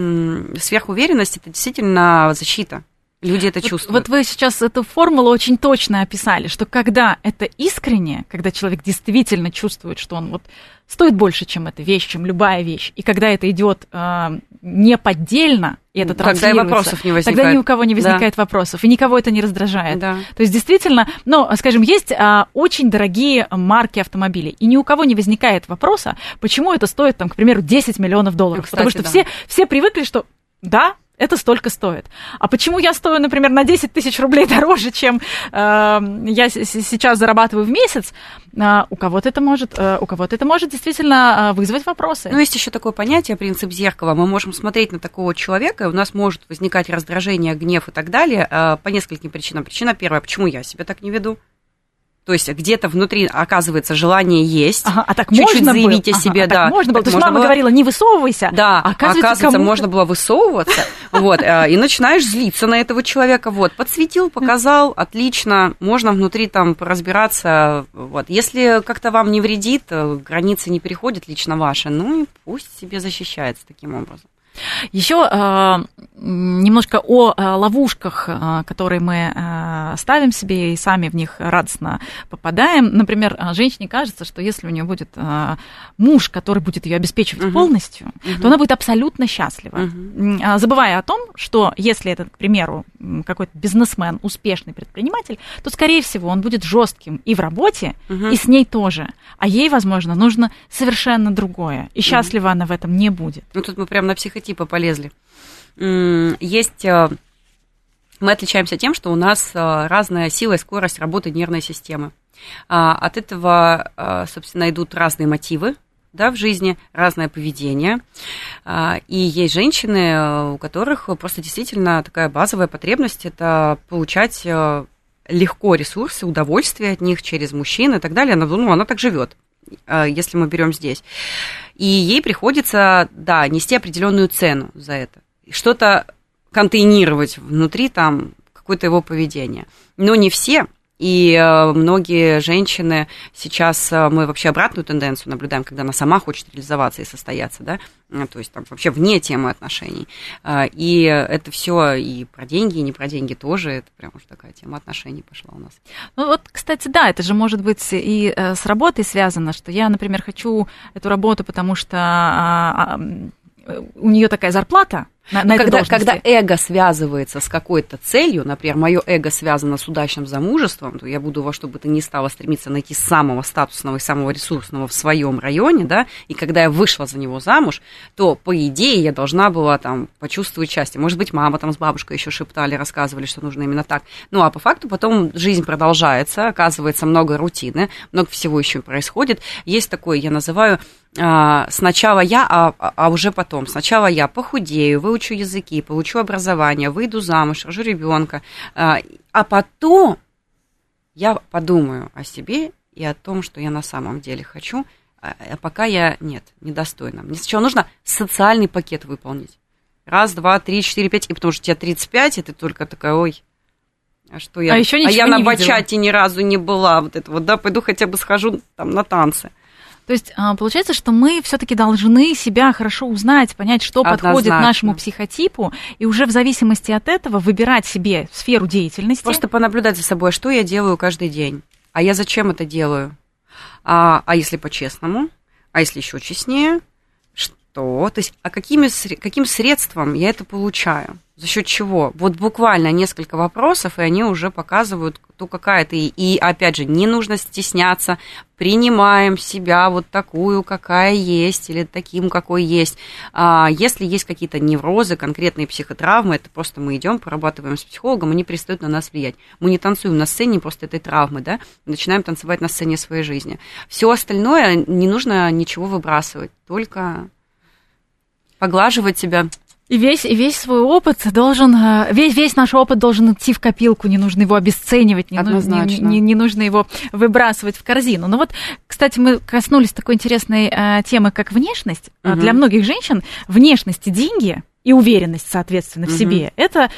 сверхуверенность это действительно защита. Люди это чувствуют. Вот, вот вы сейчас эту формулу очень точно описали, что когда это искренне, когда человек действительно чувствует, что он вот стоит больше, чем эта вещь, чем любая вещь, и когда это идет э, не поддельно, и это тогда и вопросов не возникает. Тогда ни у кого не возникает да. вопросов, и никого это не раздражает. Да. То есть действительно, ну, скажем, есть а, очень дорогие марки автомобилей, и ни у кого не возникает вопроса, почему это стоит, там, к примеру, 10 миллионов долларов. Кстати, Потому что да. все, все привыкли, что да, это столько стоит. А почему я стою, например, на 10 тысяч рублей дороже, чем э, я сейчас зарабатываю в месяц? Э, у кого-то это может, э, у кого-то это может действительно э, вызвать вопросы. Ну, есть еще такое понятие, принцип зеркала. Мы можем смотреть на такого человека, и у нас может возникать раздражение, гнев и так далее э, по нескольким причинам. Причина первая, почему я себя так не веду? То есть где-то внутри, оказывается, желание есть. Ага, а так чуть-чуть можно заявить было? о себе, ага, да. Так можно было. То есть мама было... говорила, не высовывайся. Да, а оказывается, оказывается можно было высовываться. Вот, э, и начинаешь злиться на этого человека. Вот, подсветил, показал, отлично. Можно внутри там разбираться. Вот. Если как-то вам не вредит, э, границы не переходят лично ваши, ну и пусть себе защищается таким образом. Еще э, немножко о э, ловушках, э, которые мы ставим себе и сами в них радостно попадаем. Например, женщине кажется, что если у нее будет муж, который будет ее обеспечивать угу. полностью, угу. то она будет абсолютно счастлива. Угу. Забывая о том, что если это, к примеру, какой-то бизнесмен, успешный предприниматель, то, скорее всего, он будет жестким и в работе, угу. и с ней тоже. А ей, возможно, нужно совершенно другое. И счастлива угу. она в этом не будет. Ну, тут мы прямо на психотипы полезли. Есть э, мы отличаемся тем, что у нас разная сила и скорость работы нервной системы. От этого, собственно, идут разные мотивы да, в жизни, разное поведение. И есть женщины, у которых просто действительно такая базовая потребность – это получать легко ресурсы, удовольствие от них через мужчин и так далее. Она, ну, она так живет, если мы берем здесь. И ей приходится, да, нести определенную цену за это. Что-то контейнировать внутри там какое-то его поведение. Но не все, и э, многие женщины сейчас э, мы вообще обратную тенденцию наблюдаем, когда она сама хочет реализоваться и состояться, да, э, то есть там вообще вне темы отношений. И это все и про деньги, и не про деньги тоже, это прям уж такая тема отношений пошла у нас. Ну вот, кстати, да, это же может быть и с работой связано, что я, например, хочу эту работу, потому что а, а, у нее такая зарплата, на, на когда, когда эго связывается с какой-то целью, например, мое эго связано с удачным замужеством, то я буду во что бы то ни стало стремиться найти самого статусного и самого ресурсного в своем районе, да, и когда я вышла за него замуж, то, по идее, я должна была там почувствовать счастье. Может быть, мама там с бабушкой еще шептали, рассказывали, что нужно именно так. Ну, а по факту потом жизнь продолжается, оказывается много рутины, много всего еще происходит. Есть такое, я называю сначала я, а, а уже потом. Сначала я похудею, выучу языки, получу образование, выйду замуж, рожу ребенка, а, а потом я подумаю о себе и о том, что я на самом деле хочу, а пока я нет, недостойна. Мне сначала нужно социальный пакет выполнить. Раз, два, три, четыре, пять, и потому что тебе 35, и ты только такая, ой, а что я? А, еще а я на бачате ни разу не была, вот это вот, да, пойду хотя бы схожу там на танцы. То есть а, получается, что мы все-таки должны себя хорошо узнать, понять, что Однозначно. подходит нашему психотипу, и уже в зависимости от этого выбирать себе сферу деятельности. Просто понаблюдать за собой, что я делаю каждый день, а я зачем это делаю, а, а если по-честному, а если еще честнее, что, то есть, а какими, каким средством я это получаю? За счет чего? Вот буквально несколько вопросов, и они уже показывают, кто какая ты. И, опять же, не нужно стесняться, принимаем себя вот такую, какая есть, или таким, какой есть. А если есть какие-то неврозы, конкретные психотравмы, это просто мы идем, порабатываем с психологом, они перестают на нас влиять. Мы не танцуем на сцене просто этой травмы, да, начинаем танцевать на сцене своей жизни. Все остальное не нужно ничего выбрасывать, только поглаживать себя, и весь, и весь свой опыт должен, э, весь, весь наш опыт должен идти в копилку, не нужно его обесценивать, не, не, не, не нужно его выбрасывать в корзину. Но вот, кстати, мы коснулись такой интересной э, темы, как внешность. Угу. Для многих женщин внешность и деньги и уверенность, соответственно, в угу. себе, это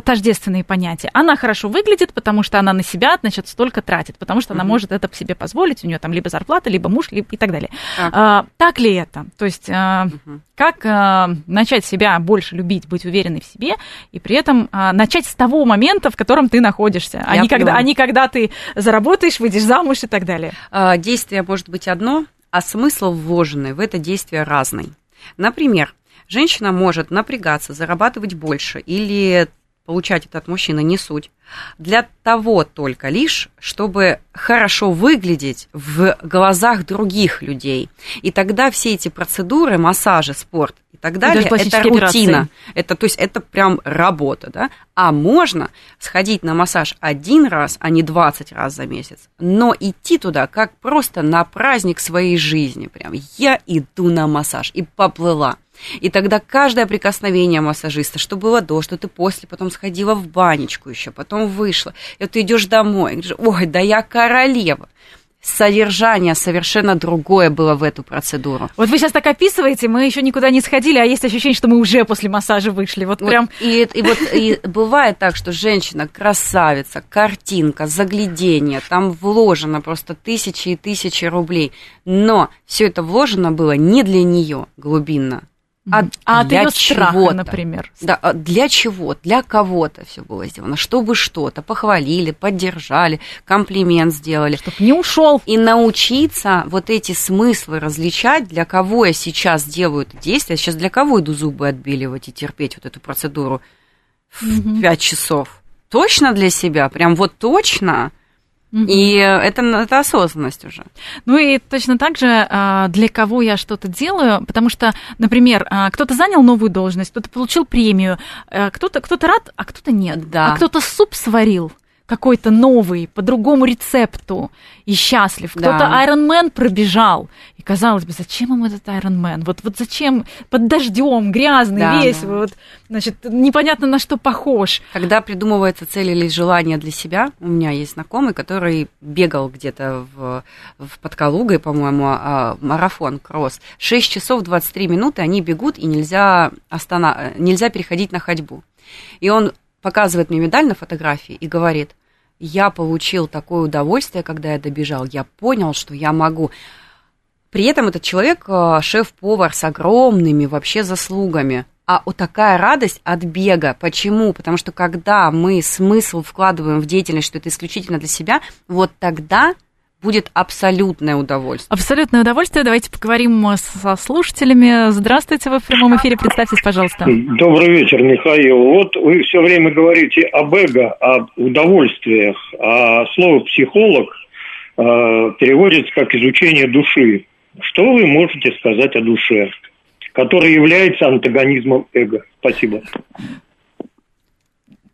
тождественные понятия. Она хорошо выглядит, потому что она на себя, значит, столько тратит, потому что она может это себе позволить, у нее там либо зарплата, либо муж, либо и так далее. Так, а, так ли это? То есть а, как а, начать себя больше любить, быть уверенной в себе, и при этом а, начать с того момента, в котором ты находишься, а не, когда, а не когда ты заработаешь, выйдешь замуж и так далее. А, действие может быть одно, а смысл вложенный в это действие разный. Например, женщина может напрягаться, зарабатывать больше или получать это от мужчины не суть. Для того только лишь, чтобы хорошо выглядеть в глазах других людей. И тогда все эти процедуры, массажи, спорт и так далее, и это рутина. Операции. Это, то есть это прям работа, да? А можно сходить на массаж один раз, а не 20 раз за месяц, но идти туда как просто на праздник своей жизни. Прям я иду на массаж и поплыла. И тогда каждое прикосновение массажиста, что было до, что ты после, потом сходила в банечку еще, потом вышла, и вот ты идешь домой, и говоришь, ой, да я королева содержание совершенно другое было в эту процедуру. Вот вы сейчас так описываете, мы еще никуда не сходили, а есть ощущение, что мы уже после массажа вышли. Вот, вот прям. И, и вот и бывает так, что женщина красавица, картинка, заглядение, там вложено просто тысячи и тысячи рублей, но все это вложено было не для нее глубинно, а, а для от ее страха, например. Да, а для чего? Для кого-то все было сделано. Чтобы что-то похвалили, поддержали, комплимент сделали. Чтобы не ушел. И научиться вот эти смыслы различать, для кого я сейчас делаю это действие. Сейчас для кого иду зубы отбеливать и терпеть вот эту процедуру в угу. 5 часов. Точно для себя? Прям вот точно? И это, это осознанность уже. Ну и точно так же, а, для кого я что-то делаю, потому что, например, а, кто-то занял новую должность, кто-то получил премию, а, кто-то кто рад, а кто-то нет. Да. А кто-то суп сварил какой-то новый, по другому рецепту и счастлив. Кто-то да. Iron Man пробежал. И казалось бы, зачем ему этот Iron Man? Вот, вот зачем под дождем, грязный, да, весь, да. вот, значит, непонятно на что похож. Когда придумывается цель или желание для себя, у меня есть знакомый, который бегал где-то в, в под Калугой, по-моему, а, марафон, кросс. 6 часов 23 минуты они бегут, и нельзя, останов... нельзя переходить на ходьбу. И он показывает мне медаль на фотографии и говорит, я получил такое удовольствие, когда я добежал, я понял, что я могу. При этом этот человек э, шеф-повар с огромными вообще заслугами. А вот такая радость от бега. Почему? Потому что когда мы смысл вкладываем в деятельность, что это исключительно для себя, вот тогда будет абсолютное удовольствие. Абсолютное удовольствие. Давайте поговорим со слушателями. Здравствуйте, вы в прямом эфире. Представьтесь, пожалуйста. Добрый вечер, Михаил. Вот вы все время говорите об эго, об удовольствиях, а слово «психолог» э, переводится как «изучение души». Что вы можете сказать о душе, которая является антагонизмом эго? Спасибо.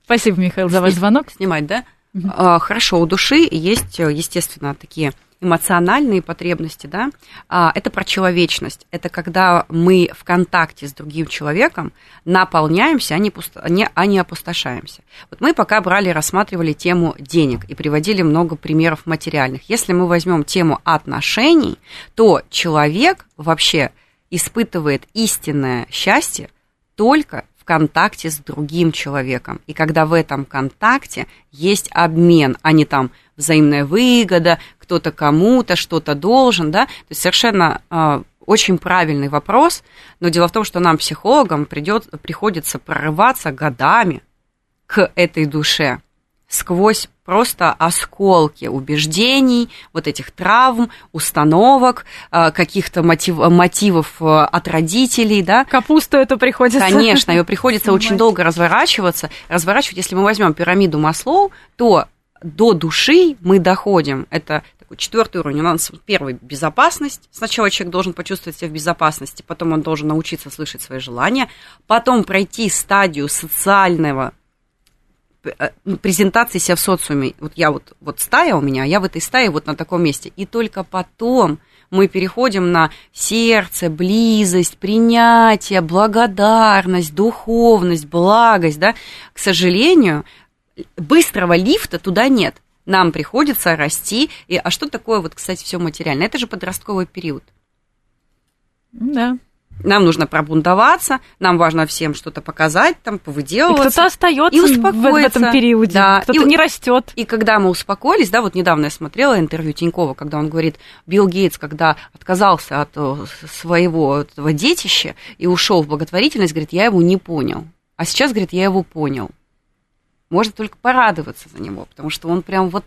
Спасибо, Михаил, за ваш звонок. Снимать, да? Uh-huh. Хорошо, у души есть, естественно, такие эмоциональные потребности, да, а, это про человечность. Это когда мы в контакте с другим человеком наполняемся, а не, пусто, не, а не опустошаемся. Вот мы пока брали, рассматривали тему денег и приводили много примеров материальных. Если мы возьмем тему отношений, то человек вообще испытывает истинное счастье только контакте с другим человеком. И когда в этом контакте есть обмен, а не там взаимная выгода, кто-то кому-то что-то должен, да, то есть совершенно э, очень правильный вопрос, но дело в том, что нам, психологам, придет, приходится прорываться годами к этой душе сквозь просто осколки убеждений, вот этих травм, установок, э, каких-то мотив, мотивов э, от родителей, да. Капусту эту приходится. Конечно, ее приходится очень долго разворачиваться. Разворачивать, если мы возьмем пирамиду Маслоу, то до души мы доходим. Это такой четвертый уровень. У нас первый – безопасность. Сначала человек должен почувствовать себя в безопасности, потом он должен научиться слышать свои желания, потом пройти стадию социального презентации себя в социуме. Вот я вот, вот стая у меня, а я в этой стае вот на таком месте. И только потом мы переходим на сердце, близость, принятие, благодарность, духовность, благость, да. К сожалению, быстрого лифта туда нет. Нам приходится расти. И, а что такое, вот, кстати, все материально? Это же подростковый период. Да. Нам нужно пробунтоваться, нам важно всем что-то показать, там, повыделываться. кто-то остается и успокоиться. в этом периоде, да. кто-то и, не растет. И когда мы успокоились, да, вот недавно я смотрела интервью Тинькова, когда он говорит, Билл Гейтс, когда отказался от э, своего этого детища и ушел в благотворительность, говорит, я его не понял. А сейчас, говорит, я его понял. Можно только порадоваться за него, потому что он прям вот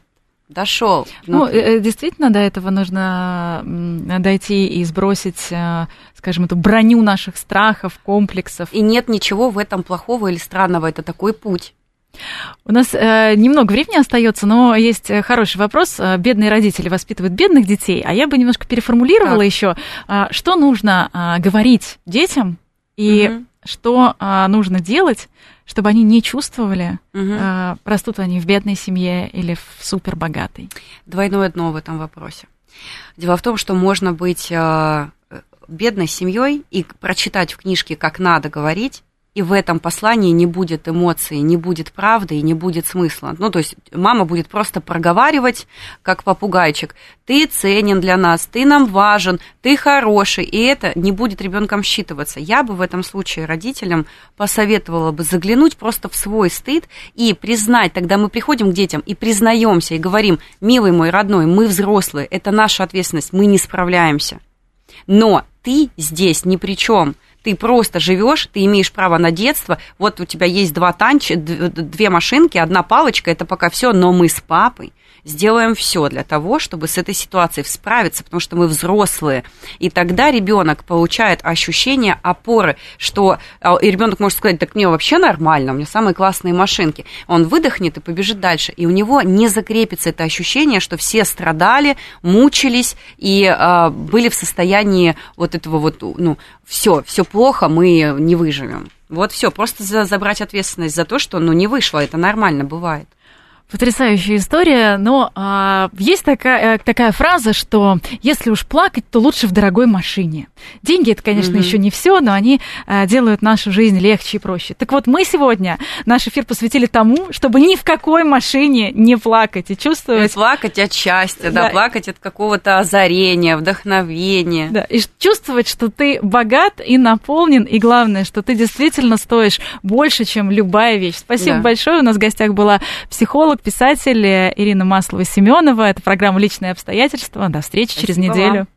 дошел. Ну, э, действительно, до этого нужно дойти и сбросить, э, скажем, эту броню наших страхов, комплексов. И нет ничего в этом плохого или странного, это такой путь. У нас э, немного времени остается, но есть хороший вопрос. Бедные родители воспитывают бедных детей, а я бы немножко переформулировала еще, э, что нужно э, говорить детям и угу. что э, нужно делать, чтобы они не чувствовали, угу. э, растут они в бедной семье или в супербогатой. Двойное дно в этом вопросе. Дело в том, что можно быть э, бедной семьей и прочитать в книжке, как надо говорить, и в этом послании не будет эмоций, не будет правды и не будет смысла. Ну, то есть мама будет просто проговаривать, как попугайчик, ты ценен для нас, ты нам важен, ты хороший, и это не будет ребенком считываться. Я бы в этом случае родителям посоветовала бы заглянуть просто в свой стыд и признать, тогда мы приходим к детям и признаемся, и говорим, милый мой родной, мы взрослые, это наша ответственность, мы не справляемся. Но ты здесь ни при чем ты просто живешь, ты имеешь право на детство, вот у тебя есть два танча, две машинки, одна палочка, это пока все, но мы с папой сделаем все для того, чтобы с этой ситуацией справиться, потому что мы взрослые. И тогда ребенок получает ощущение опоры, что а, и ребенок может сказать, так мне вообще нормально, у меня самые классные машинки. Он выдохнет и побежит дальше. И у него не закрепится это ощущение, что все страдали, мучились и э, были в состоянии вот этого вот, ну, все, все плохо, мы не выживем. Вот все, просто за, забрать ответственность за то, что ну не вышло, это нормально бывает. Потрясающая история, но а, есть такая, э, такая фраза, что если уж плакать, то лучше в дорогой машине. Деньги это, конечно, mm-hmm. еще не все, но они а, делают нашу жизнь легче и проще. Так вот, мы сегодня наш эфир посвятили тому, чтобы ни в какой машине не плакать и чувствовать... Не плакать от счастья, да, да плакать от какого-то озарения, вдохновения. Да, и чувствовать, что ты богат и наполнен, и главное, что ты действительно стоишь больше, чем любая вещь. Спасибо да. большое. У нас в гостях была психолог, писатель Ирина Маслова-Семенова. Это программа «Личные обстоятельства». До встречи Спасибо через неделю. Вам.